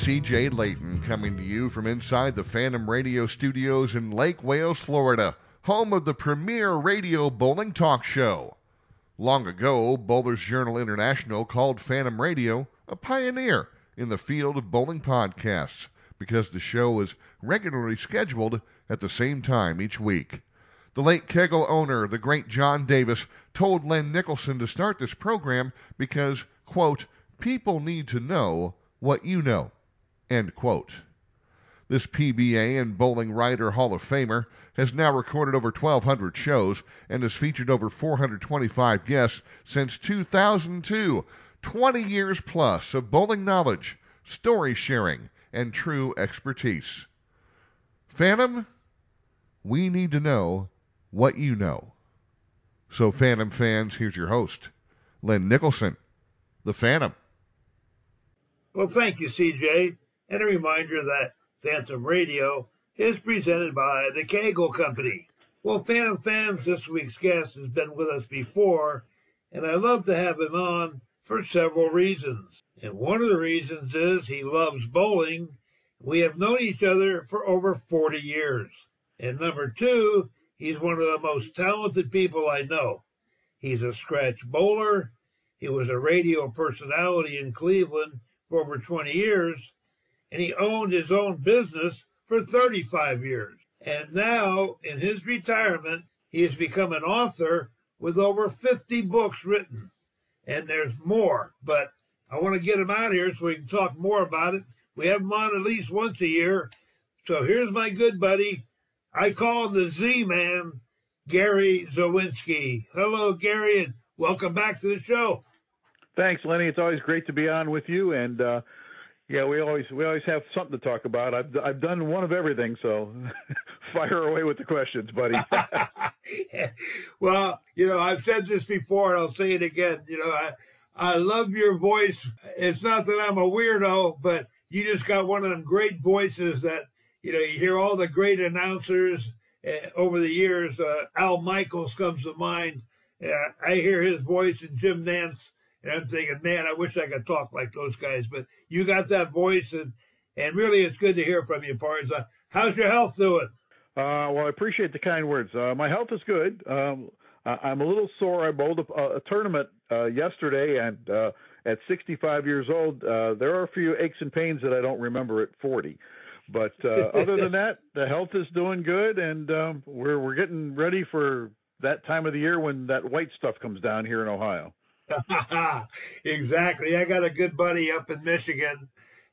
CJ Layton, coming to you from inside the Phantom Radio studios in Lake Wales, Florida, home of the premier radio bowling talk show. Long ago, Bowlers Journal International called Phantom Radio a pioneer in the field of bowling podcasts because the show was regularly scheduled at the same time each week. The late Kegel owner, the great John Davis, told Len Nicholson to start this program because, quote, people need to know what you know, end quote. This PBA and Bowling Writer Hall of Famer has now recorded over 1,200 shows and has featured over 425 guests since 2002. 20 years plus of bowling knowledge, story sharing, and true expertise. Phantom, we need to know what you know. So, Phantom fans, here's your host, Len Nicholson, the Phantom. Well, thank you, CJ. And a reminder that Phantom Radio is presented by the Kegel Company. Well, Phantom fans, this week's guest has been with us before, and I love to have him on for several reasons. And one of the reasons is he loves bowling. We have known each other for over 40 years. And number two, he's one of the most talented people I know. He's a scratch bowler. He was a radio personality in Cleveland for over 20 years, and he owned his own business for 35 years. And now, in his retirement, he has become an author with over 50 books written. And there's more, but I want to get him out here so we can talk more about it. We have him on at least once a year. So here's my good buddy. I call him the Z Man, Gary Zawinski. Hello, Gary, and welcome back to the show. Thanks, Lenny. It's always great to be on with you, and uh, yeah, we always we always have something to talk about. I've I've done one of everything, so fire away with the questions, buddy. well, you know, I've said this before, and I'll say it again. You know, I I love your voice. It's not that I'm a weirdo, but you just got one of them great voices that you know you hear all the great announcers uh, over the years. Uh, Al Michaels comes to mind. Uh, I hear his voice and Jim Nantz and I'm thinking, man, I wish I could talk like those guys. But you got that voice, and and really, it's good to hear from you. Uh, how's your health doing? Uh, well, I appreciate the kind words. Uh, my health is good. Um, I'm a little sore. I bowled a, a tournament uh, yesterday, and uh, at 65 years old, uh, there are a few aches and pains that I don't remember at 40. But uh, other than that, the health is doing good, and um, we're we're getting ready for that time of the year when that white stuff comes down here in Ohio. exactly. I got a good buddy up in Michigan.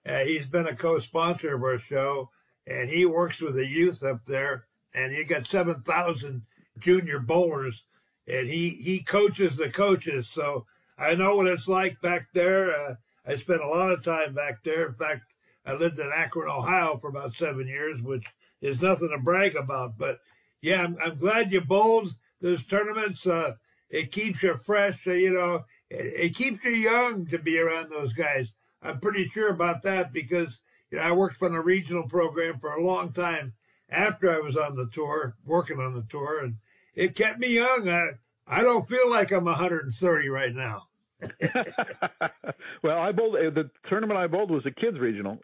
Uh, he's been a co-sponsor of our show, and he works with the youth up there. And he got seven thousand junior bowlers, and he he coaches the coaches. So I know what it's like back there. Uh, I spent a lot of time back there. In fact, I lived in Akron, Ohio, for about seven years, which is nothing to brag about. But yeah, I'm, I'm glad you bowled those tournaments. Uh, it keeps you fresh. Uh, you know, it, it, keeps you young to be around those guys. I'm pretty sure about that because you know I worked on a regional program for a long time after I was on the tour, working on the tour, and it kept me young. I I don't feel like I'm 130 right now. well, I bowled the tournament I bowled was a kids regional.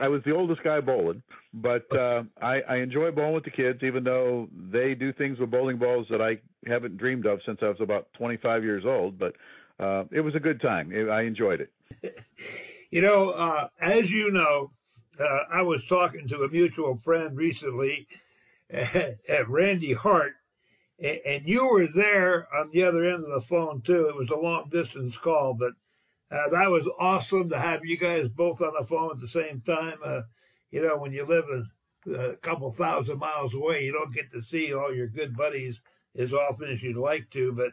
I was the oldest guy bowling, but uh, I, I enjoy bowling with the kids, even though they do things with bowling balls that I haven't dreamed of since I was about 25 years old. But uh, it was a good time. I enjoyed it. you know, uh, as you know, uh, I was talking to a mutual friend recently, at Randy Hart, and you were there on the other end of the phone too. It was a long distance call, but uh, that was awesome to have you guys both on the phone at the same time. Uh, you know, when you live a, a couple thousand miles away, you don't get to see all your good buddies as often as you'd like to. But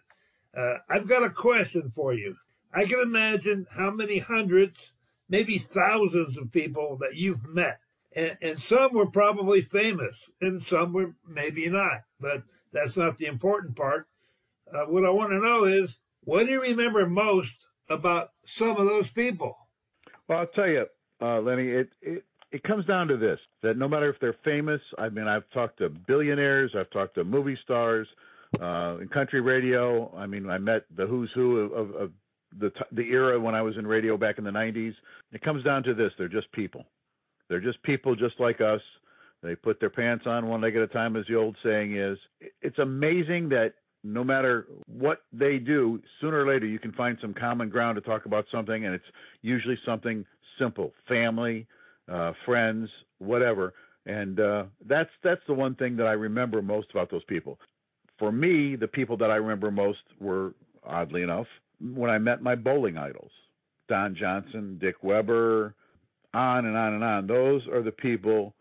uh, I've got a question for you. I can imagine how many hundreds, maybe thousands of people that you've met. And, and some were probably famous and some were maybe not, but that's not the important part. uh, what I want to know is, what do you remember most about some of those people? Well, I'll tell you, uh, Lenny, it, it it comes down to this: that no matter if they're famous, I mean, I've talked to billionaires, I've talked to movie stars, uh, in country radio. I mean, I met the who's who of, of, of the the era when I was in radio back in the '90s. It comes down to this: they're just people. They're just people, just like us. They put their pants on one leg at a time, as the old saying is. It's amazing that no matter what they do, sooner or later you can find some common ground to talk about something, and it's usually something simple: family, uh, friends, whatever. And uh, that's that's the one thing that I remember most about those people. For me, the people that I remember most were, oddly enough, when I met my bowling idols: Don Johnson, Dick Weber, on and on and on. Those are the people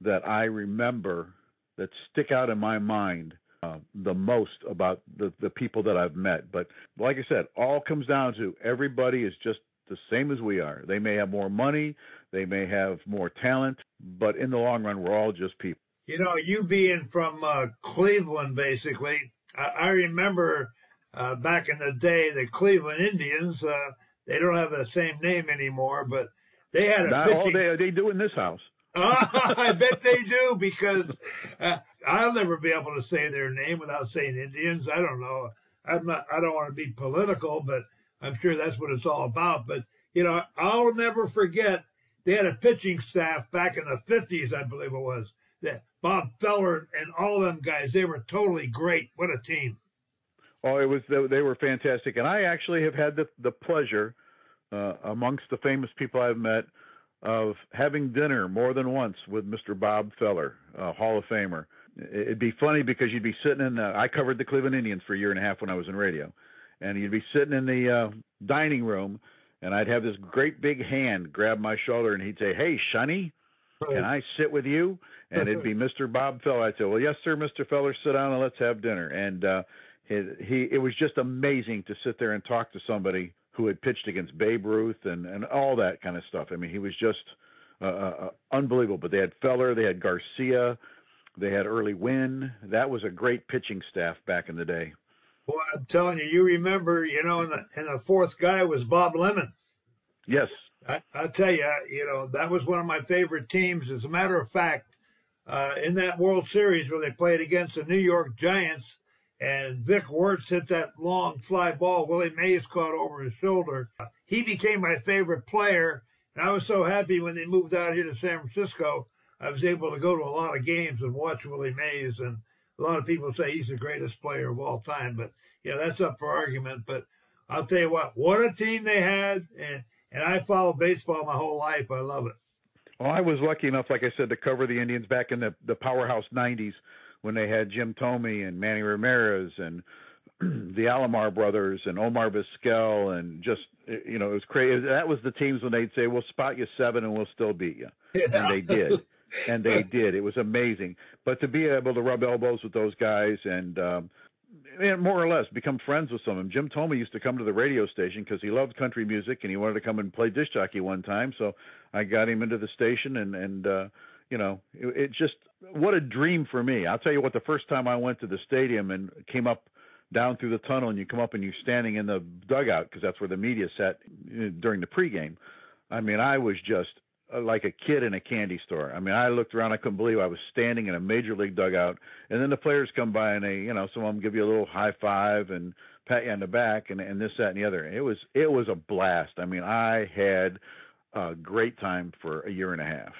that I remember that stick out in my mind uh, the most about the the people that I've met. But like I said, all comes down to everybody is just the same as we are. They may have more money, they may have more talent, but in the long run, we're all just people. You know, you being from uh, Cleveland, basically, I, I remember uh, back in the day the Cleveland Indians. Uh, they don't have the same name anymore, but they had a Not pitching. all they they do in this house. I bet they do because uh, I'll never be able to say their name without saying Indians. I don't know. I'm not. I don't want to be political, but I'm sure that's what it's all about. But you know, I'll never forget. They had a pitching staff back in the 50s, I believe it was. That Bob Feller and all them guys. They were totally great. What a team! Oh, it was they were fantastic, and I actually have had the the pleasure uh, amongst the famous people I've met of having dinner more than once with Mr. Bob Feller, uh, Hall of Famer. It'd be funny because you'd be sitting in. The, I covered the Cleveland Indians for a year and a half when I was in radio, and you'd be sitting in the uh, dining room, and I'd have this great big hand grab my shoulder, and he'd say, "Hey, Shunny, can I sit with you?" And it'd be Mr. Bob Feller. I'd say, "Well, yes, sir, Mr. Feller, sit down and let's have dinner." And uh, he, he, it was just amazing to sit there and talk to somebody who had pitched against Babe Ruth and and all that kind of stuff. I mean, he was just uh, uh, unbelievable. But they had Feller, they had Garcia, they had Early Wynn. That was a great pitching staff back in the day. Well, I'm telling you, you remember, you know, and the and the fourth guy was Bob Lemon. Yes. I, I'll tell you, you know, that was one of my favorite teams. As a matter of fact, uh, in that World Series where they played against the New York Giants, and Vic Wertz hit that long fly ball Willie Mays caught over his shoulder. He became my favorite player, and I was so happy when they moved out here to San Francisco. I was able to go to a lot of games and watch Willie Mays, and a lot of people say he's the greatest player of all time, but you know that's up for argument. But I'll tell you what, what a team they had, and and I followed baseball my whole life. I love it. Well, I was lucky enough, like I said, to cover the Indians back in the the powerhouse '90s when they had Jim Thome and Manny Ramirez and the Alomar brothers and Omar Vizquel and just you know it was crazy. That was the teams when they'd say we'll spot you seven and we'll still beat you, Yeah. and they did, and they did. It was amazing. But to be able to rub elbows with those guys and um, and more or less become friends with some of them. Jim Thome used to come to the radio station because he loved country music and he wanted to come and play disc jockey one time. So I got him into the station and and uh, you know it, it just what a dream for me. I'll tell you what. The first time I went to the stadium and came up down through the tunnel and you come up and you're standing in the dugout because that's where the media sat uh, during the pregame. I mean, I was just uh, like a kid in a candy store. I mean, I looked around, I couldn't believe I was standing in a major league dugout, and then the players come by and they, you know, some of them give you a little high five and pat you on the back and and this that and the other. It was it was a blast. I mean, I had a great time for a year and a half.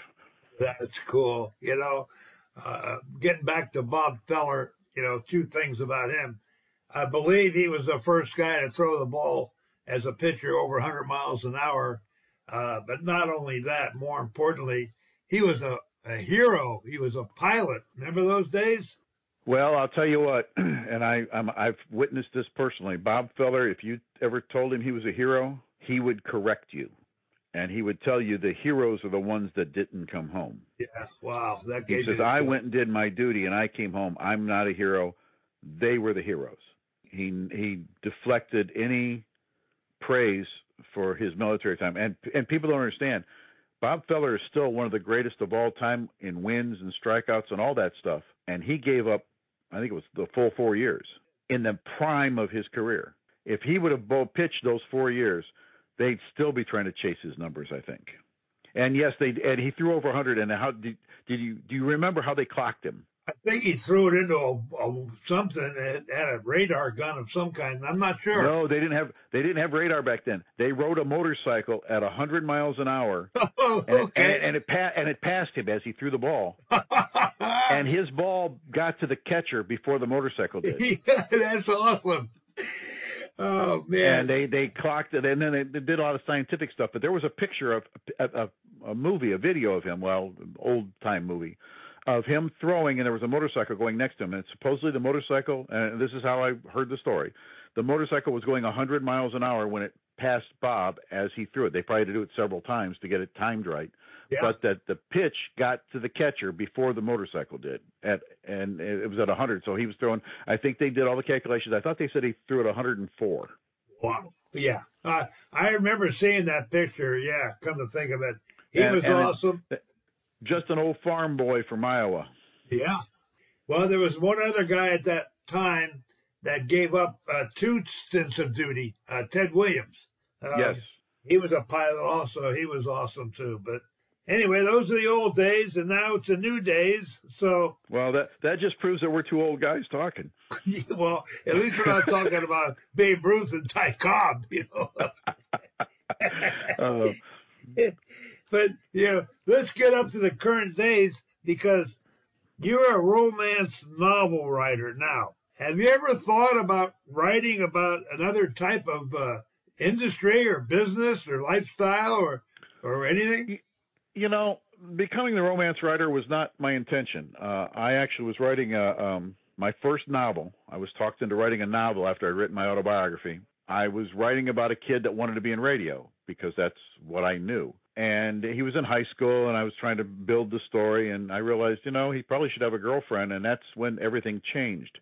That's cool. You know, uh, getting back to Bob Feller, you know, two things about him. I believe he was the first guy to throw the ball as a pitcher over 100 miles an hour. Uh, but not only that, more importantly, he was a, a hero. He was a pilot. Remember those days? Well, I'll tell you what, and I I'm, I've witnessed this personally. Bob Feller, if you ever told him he was a hero, he would correct you, and he would tell you the heroes are the ones that didn't come home. Yeah. Wow. That He says, I went and did my duty and I came home. I'm not a hero. They were the heroes. He he deflected any praise for his military time. And and people don't understand. Bob Feller is still one of the greatest of all time in wins and strikeouts and all that stuff. And he gave up I think it was the full four years. in the prime of his career. If he would have pitched those four years, they'd still be trying to chase his numbers, I think. And yes, they and he threw over 100. And how did did you do you remember how they clocked him? I think he threw it into a, a something that had a radar gun of some kind. I'm not sure. No, they didn't have they didn't have radar back then. They rode a motorcycle at 100 miles an hour, oh, and, okay. and, and it pa- and it passed him as he threw the ball, and his ball got to the catcher before the motorcycle did. yeah, that's awesome. Oh man! And they they clocked it, and then they, did a lot of scientific stuff. But there was a picture of a, a, a movie, a video of him, well, old time movie, of him throwing, and there was a motorcycle going next to him. And supposedly the motorcycle, and this is how I heard the story, the motorcycle was going 100 miles an hour when it passed Bob as he threw it. They probably had to do it several times to get it timed right. Yeah. But that the pitch got to the catcher before the motorcycle did, at and it was at 100. So he was throwing. I think they did all the calculations. I thought they said he threw it 104. Wow. Yeah. Uh, I remember seeing that picture. Yeah. Come to think of it, he And- was and it- awesome. Just an old farm boy from Iowa. Yeah. Well, there was one other guy at that time that gave up uh, two stints of duty. Uh, Ted Williams. Uh, yes. He was a pilot also. He was awesome too. But anyway, those are the old days, and now it's the new days. So, Well, that that just proves that we're two old guys talking. well, at least we're not talking about Babe Ruth and Ty Cobb, you know. Uh, but yeah, let's get up to the current days because you're a romance novel writer now. Have you ever thought about writing about another type of uh, industry or business or lifestyle or or anything? You know, becoming the romance writer was not my intention. Uh, I actually was writing a, um, my first novel. I was talked into writing a novel after I'd written my autobiography. I was writing about a kid that wanted to be in radio because that's what I knew. And he was in high school, and I was trying to build the story, and I realized, you know, he probably should have a girlfriend, and that's when everything changed.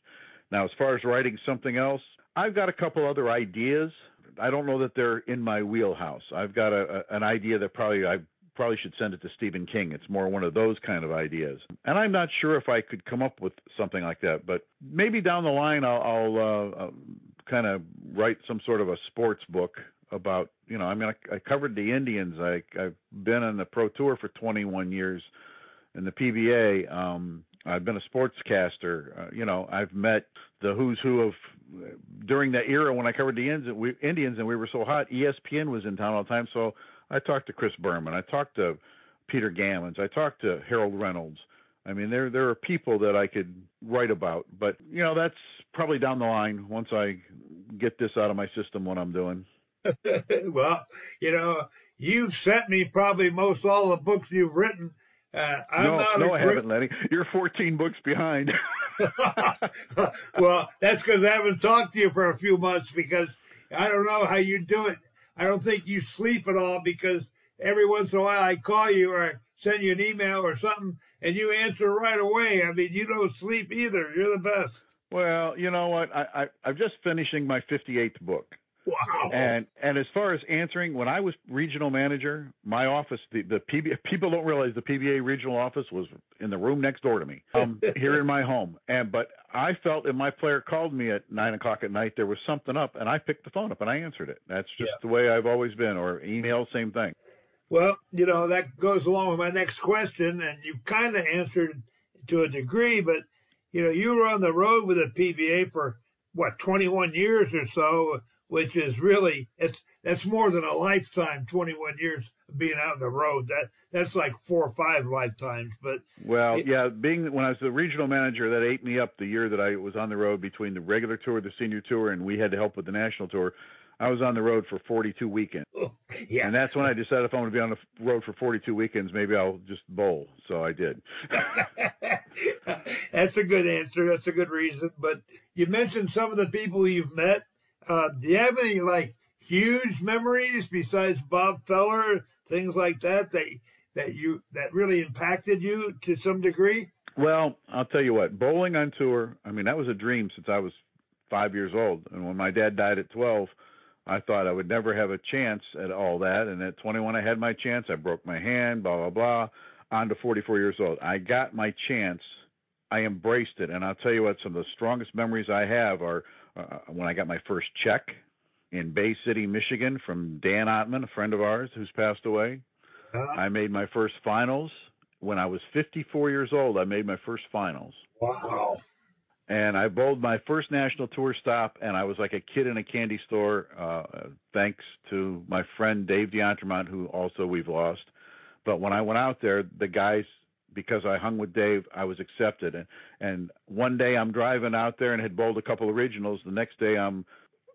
Now, as far as writing something else, I've got a couple other ideas. I don't know that they're in my wheelhouse. I've got a, a an idea that probably I probably should send it to Stephen King. It's more one of those kind of ideas. And I'm not sure if I could come up with something like that, but maybe down the line I'll, I'll uh, uh, kind of write some sort of a sports book about, you know, I mean, I, I covered the Indians. I, I've been on the Pro Tour for 21 years in the PBA. Um, I've been a sportscaster. Uh, you know, I've met the who's who of during that era when I covered the Indians, we, Indians and we were so hot. ESPN was in town all the time, so I talked to Chris Berman. I talked to Peter Gammons. I talked to Harold Reynolds. I mean, there there are people that I could write about, but you know, that's probably down the line once I get this out of my system. What I'm doing. well, you know, you've sent me probably most all the books you've written. Uh, I'm no, not no, I haven't, Lenny. You're 14 books behind. well, that's because I haven't talked to you for a few months because I don't know how you do it. I don't think you sleep at all because every once in a while I call you or I send you an email or something and you answer right away. I mean, you don't sleep either. You're the best. well, you know what? I, I I'm just finishing my 58th book. Wow. And and as far as answering, when I was regional manager, my office, the the PBA, people don't realize the PBA regional office was in the room next door to me, um, here in my home. And but I felt if my player called me at nine o'clock at night, there was something up, and I picked the phone up and I answered it. That's just Yeah. the way I've always been. Or email, same thing. Well, you know, that goes along with my next question, and you kind of answered to a degree, but, you know, you were on the road with the PBA for, what, 21 years or so, which is really, it's, that's more than a lifetime, 21 years of being out on the road. That, that's like four or five lifetimes, but Well, It- yeah, being when I was the regional manager, that ate me up the year that I was on the road between the regular tour, the senior tour, and we had to help with the national tour. I was on the road for 42 weekends. Oh, yeah. And that's when I decided if I'm going to be on the road for 42 weekends, maybe I'll just bowl. So I did. That's a good answer. That's a good reason. But you mentioned some of the people you've met. Uh, do you have any like huge memories besides Bob Feller, things like that that that you that really impacted you to some degree? Well, I'll tell you what, bowling on tour, I mean, that was a dream since I was five years old. And when my dad died at 12, I thought I would never have a chance at all that. And at 21, I had my chance. I broke my hand, blah, blah, blah, on to 44 years old. I got my chance I embraced it, and I'll tell you what. Some of the strongest memories I have are uh, when I got my first check in Bay City, Michigan, from Dan Ottman, a friend of ours who's passed away. Uh-huh. I made my first finals when I was 54 years old. I made my first finals. Wow. And I bowled my first national tour stop, and I was like a kid in a candy store. Uh, thanks to my friend Dave D'Entremont, who also we've lost. But when I went out there, the guys because I hung with Dave, I was accepted. And and one day I'm driving out there and had bowled a couple regionals. The next day I'm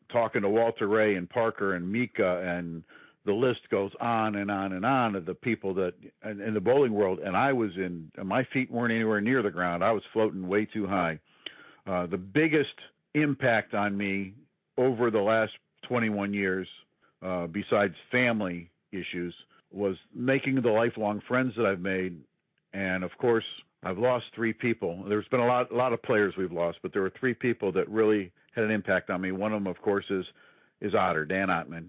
talking to Walter Ray and Parker and Mika and the list goes on and on and on of the people that in, in the bowling world. And I was in my feet weren't anywhere near the ground. I was floating way too high. Uh, the biggest impact on me over the last 21 years, uh, besides family issues, was making the lifelong friends that I've made and of course, I've lost three people. There's been a lot, a lot of players we've lost, but there were three people that really had an impact on me. One of them, of course, is is Otter, Dan Ottman,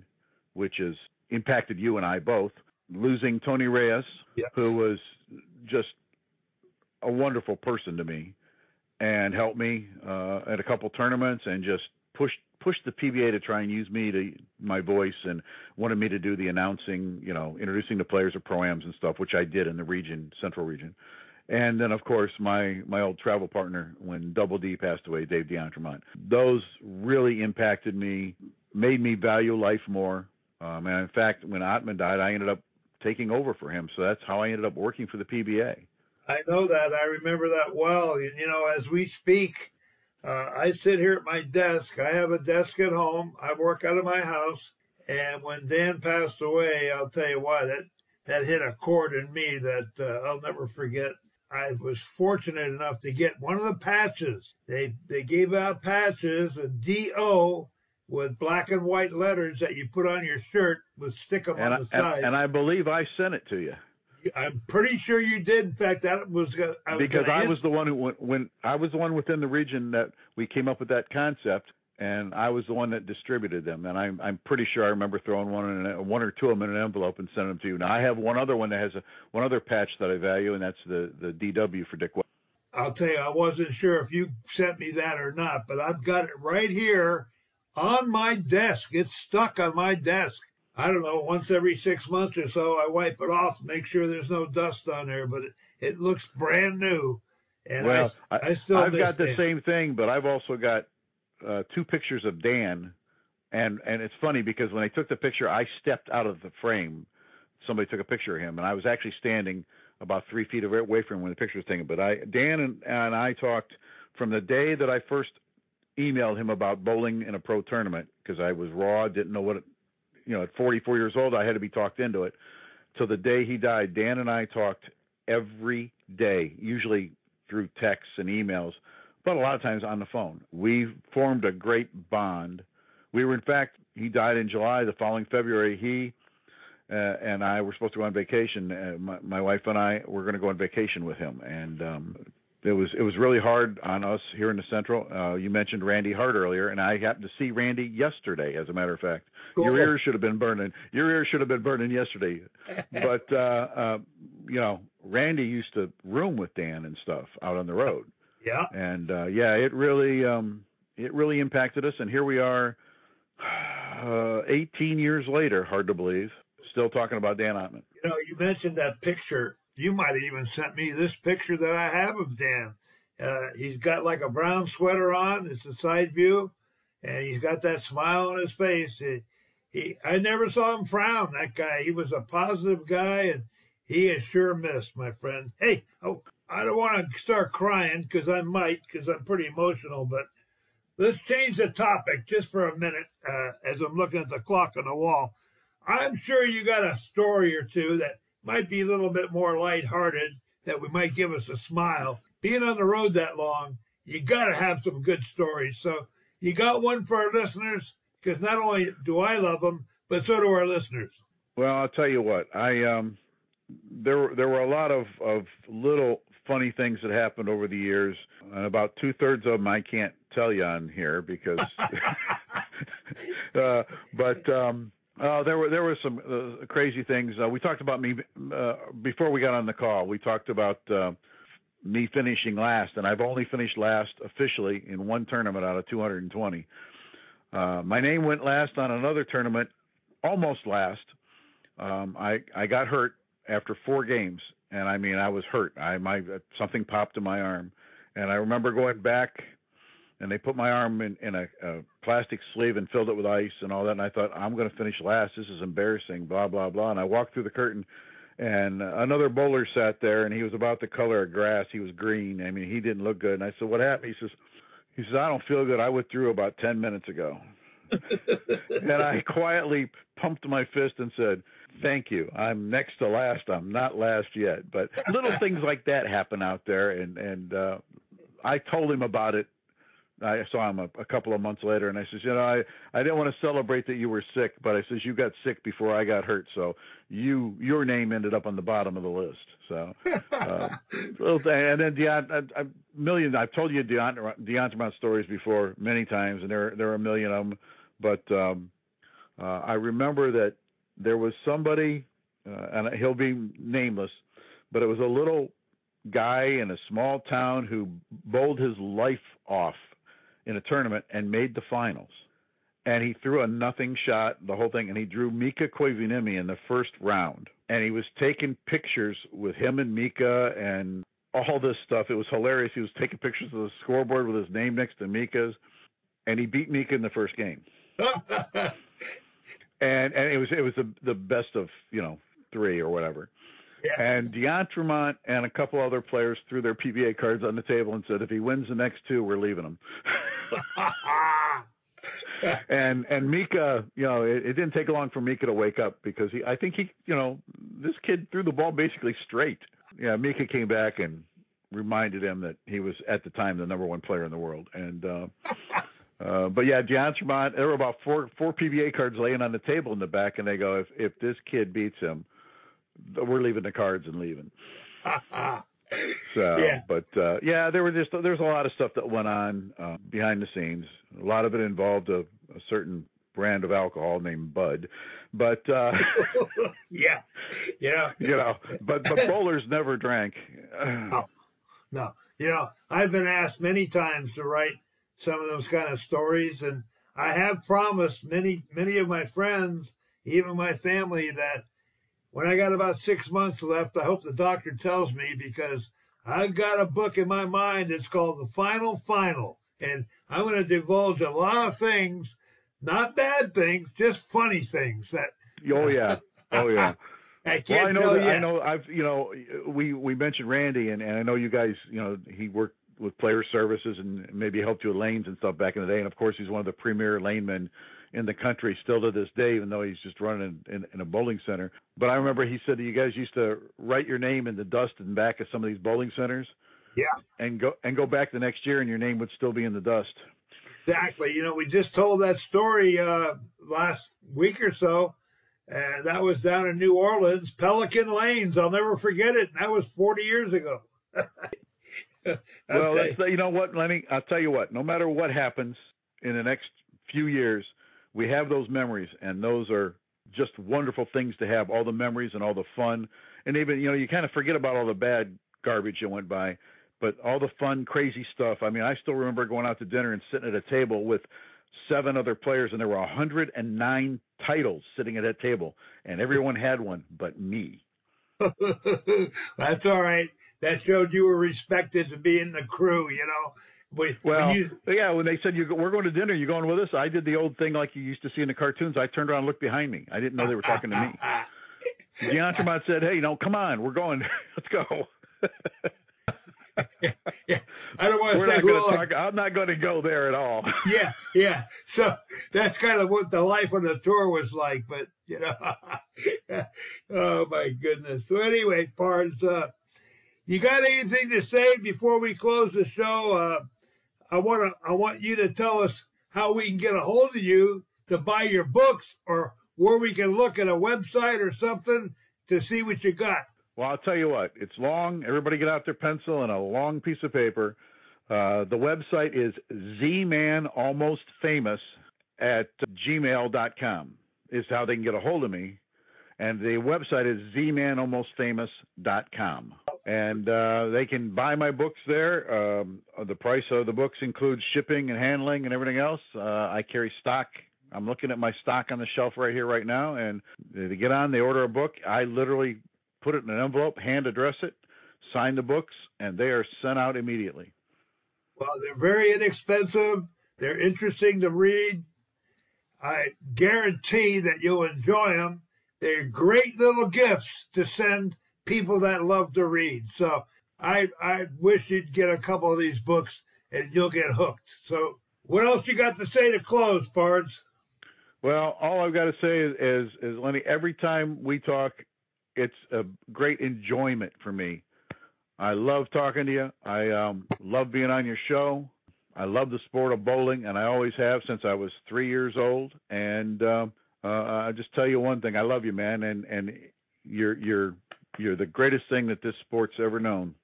which has impacted you and I both. Losing Tony Reyes, yes. who was just a wonderful person to me, and helped me uh, at a couple tournaments, and just pushed pushed the PBA to try and use me to my voice and wanted me to do the announcing, you know, introducing the players of proams and stuff, which I did in the region, Central Region. And then, of course, my my old travel partner when Double D passed away, Dave D'Entremont. Those really impacted me, made me value life more. Um, and in fact, when Ottman died, I ended up taking over for him. So that's how I ended up working for the PBA. I know that. I remember that well. And, you know, as we speak, uh, I sit here at my desk. I have a desk at home. I work out of my house. And when Dan passed away, I'll tell you what, it, that hit a chord in me that uh, I'll never forget. I was fortunate enough to get one of the patches. They they gave out patches, a DO with black and white letters that you put on your shirt with stick them and on the side. And, and I believe I sent it to you. I'm pretty sure you did. In fact, that was, I was because I was the one who when, when I was the one within the region that we came up with that concept, and I was the one that distributed them. And I'm I'm pretty sure I remember throwing one in a, one or two of them in an envelope and sending them to you. Now I have one other one that has a one other patch that I value, and that's the the DW for Dick. I'll tell you, I wasn't sure if you sent me that or not, but I've got it right here on my desk. It's stuck on my desk. I don't know, once every six months or so, I wipe it off, make sure there's no dust on there, but it, it looks brand new. And well, I, I still I've got Dan. the same thing, but I've also got uh, two pictures of Dan, and and it's funny because when I took the picture, I stepped out of the frame. Somebody took a picture of him, and I was actually standing about three feet away from him when the picture was taken. But I, Dan and, and I talked from the day that I first emailed him about bowling in a pro tournament because I was raw, didn't know what you know, at 44 years old, I had to be talked into it. Till the day he died, Dan and I talked every day, usually through texts and emails, but a lot of times on the phone. We formed a great bond. We were, in fact, he died in July. The following February, he uh, and I were supposed to go on vacation. Uh, my, my wife and I were going to go on vacation with him, and um, it was it was really hard on us here in the Central. Uh, you mentioned Randy Hart earlier, and I happened to see Randy yesterday. As a matter of fact, cool. your ears should have been burning. Your ears should have been burning yesterday. but uh, uh, you know, Randy used to room with Dan and stuff out on the road. Yeah. And uh, yeah, it really um, it really impacted us, and here we are, uh, 18 years later. Hard to believe, still talking about Dan Ottman. You know, you mentioned that picture you might have even sent me this picture that I have of Dan. Uh, he's got like a brown sweater on. It's a side view, and he's got that smile on his face. He, he, I never saw him frown. That guy, he was a positive guy, and he is sure missed, my friend. Hey, oh, I don't want to start crying because I might, because I'm pretty emotional. But let's change the topic just for a minute. Uh, as I'm looking at the clock on the wall, I'm sure you got a story or two that might be a little bit more lighthearted, that we might give us a smile. Being on the road that long, you got to have some good stories. So you got one for our listeners because not only do I love them, but so do our listeners. Well, I'll tell you what. I um, there there were a lot of of little funny things that happened over the years, and about two thirds of them I can't tell you on here because. uh, but um, uh, there were there were some uh, crazy things. Uh, we talked about me uh, before we got on the call. We talked about uh, me finishing last, and I've only finished last officially in one tournament out of 220. Uh, my name went last on another tournament, almost last. Um, I I got hurt after four games, and I mean I was hurt. I my something popped in my arm, and I remember going back, and they put my arm in in a, a plastic sleeve and filled it with ice and all that. And I thought I'm going to finish last. This is embarrassing. Blah blah blah. And I walked through the curtain, and another bowler sat there, and he was about the color of grass. He was green. I mean he didn't look good. And I said, "What happened?" He says. He says, I don't feel good. I withdrew about 10 minutes ago. and I quietly pumped my fist and said, Thank you. I'm next to last. I'm not last yet. But little things like that happen out there. And, and, uh, I told him about it. I saw him a, a couple of months later and I says, you know, I, I didn't want to celebrate that you were sick, but I says, you got sick before I got hurt. So you, your name ended up on the bottom of the list. So, uh, and then Deont, a, a million, I've told you Deont, Deont stories before many times and there, there are a million of them, but, um, uh, I remember that there was somebody, uh, and he'll be nameless, but it was a little guy in a small town who bowled his life off in a tournament and made the finals. And he threw a nothing shot, the whole thing, and he drew Mika Koivuniemi in the first round. And he was taking pictures with him and Mika and all this stuff. It was hilarious. He was taking pictures of the scoreboard with his name next to Mika's, and he beat Mika in the first game. and and it was it was the the best of you know three or whatever. Yeah. And D'Entremont and a couple other players threw their PBA cards on the table and said, if he wins the next two, we're leaving him. and and Mika, you know, it, it didn't take long for Mika to wake up because he, I think he, you know, this kid threw the ball basically straight. Yeah, Mika came back and reminded him that he was at the time the number one player in the world. And uh, uh, but yeah, D'Entremont, there were about four four PBA cards laying on the table in the back, and they go, if if this kid beats him, we're leaving the cards and leaving. So, Yeah. but uh, yeah, there were just there's a lot of stuff that went on uh, behind the scenes. A lot of it involved a, a certain brand of alcohol named Bud, but uh, yeah. Yeah. you know, but but bowlers never drank. No. No. You know, I've been asked many times to write some of those kind of stories, and I have promised many, many of my friends, even my family, that when I got about six months left, I hope the doctor tells me because I've got a book in my mind. It's called The Final Final, and I'm going to divulge a lot of things, not bad things, just funny things that Oh yeah, oh yeah. I can't I know tell that, you. I know I've you know we we mentioned Randy and and I know you guys you know he worked with player services and maybe helped you with lanes and stuff back in the day and of course he's one of the premier lane lanemen in the country still to this day even though he's just running in, in, in a bowling center but I remember he said that you guys used to write your name in the dust and back of some of these bowling centers Yeah. and go and go back the next year and your name would still be in the dust Exactly. You know, we just told that story uh, last week or so, and that was down in New Orleans, Pelican Lanes. I'll never forget it. That was 40 years ago. Well, that's, you know what, Lenny? I'll tell you what. No matter what happens in the next few years, we have those memories, and those are just wonderful things to have. All the memories and all the fun, and even you know, you kind of forget about all the bad garbage that went by, but all the fun, crazy stuff. I mean, I still remember going out to dinner and sitting at a table with seven other players, and there were 109 titles sitting at that table, and everyone had one but me. That's all right. That showed you were respected to be in the crew, you know. Well, you, yeah, when they said you we're going to dinner, you going with us? I did the old thing like you used to see in the cartoons. I turned around and looked behind me. I didn't know they were talking to me. The D'Entremont said, "Hey, no, come on, we're going. Let's go." yeah, I don't want to we're say not who going to I- talk. I'm not going to go there at all. yeah, yeah. So that's kind of what the life on the tour was like. But you know, oh my goodness. So anyway, Pards, uh, you got anything to say before we close the show? Uh, I want to, I want you to tell us how we can get a hold of you to buy your books, or where we can look at a website or something to see what you got. Well, I'll tell you what. It's long. Everybody get out their pencil and a long piece of paper. Uh, the website is zmanalmostfamous at gmail.com is how they can get a hold of me. And the website is zmanalmostfamous.com. and uh, they can buy my books there. Um, the price of the books includes shipping and handling and everything else. Uh, I carry stock. I'm looking at my stock on the shelf right here, right now, and they get on. They order a book. I literally put it in an envelope, hand address it, sign the books, and they are sent out immediately. Well, they're very inexpensive. They're interesting to read. I guarantee that you'll enjoy them. They're great little gifts to send people that love to read. So I I wish you'd get a couple of these books and you'll get hooked. So what else you got to say to close, Pards? Well, all I've got to say is, is, is Lenny. Every time we talk, it's a great enjoyment for me. I love talking to you. I um, love being on your show. I love the sport of bowling, and I always have since I was three years old. And um, uh, I just tell you one thing: I love you, man, and and you're you're you're the greatest thing that this sport's ever known.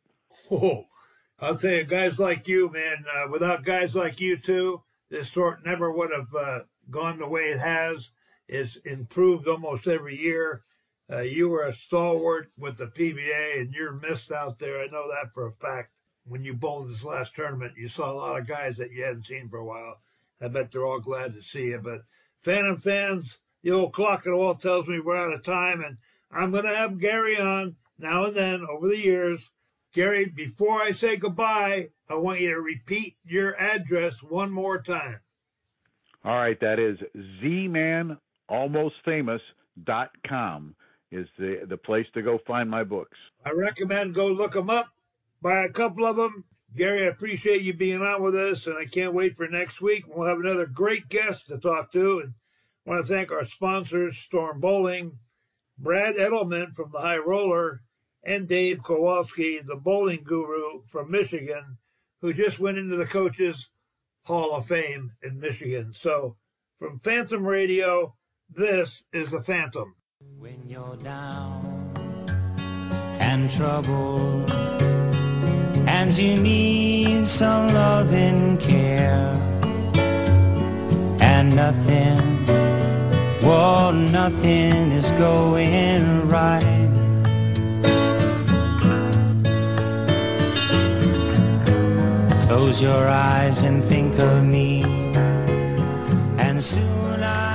Oh, I'll tell you, guys like you, man. Uh, without guys like you too, this sport never would have uh, gone the way it has. It's improved almost every year. Uh, you were a stalwart with the PBA, and you're missed out there. I know that for a fact. When you bowled this last tournament, you saw a lot of guys that you hadn't seen for a while. I bet they're all glad to see you. But Phantom fans, the old clock at all tells me we're out of time, and I'm going to have Gary on now and then over the years. Gary, before I say goodbye, I want you to repeat your address one more time. All right, that is zmanalmostfamous.com is the the place to go find my books. I recommend go look them up, buy a couple of them. Gary, I appreciate you being on with us, and I can't wait for next week. We'll have another great guest to talk to, and I want to thank our sponsors, Storm Bowling, Brad Edelman from the High Roller, and Dave Kowalski, the bowling guru from Michigan, who just went into the Coaches Hall of Fame in Michigan. So, from Phantom Radio, this is the Phantom. When you're down and troubled, and you need some love and care, and nothing, well, nothing is going right. Close your eyes and think of me, and soon I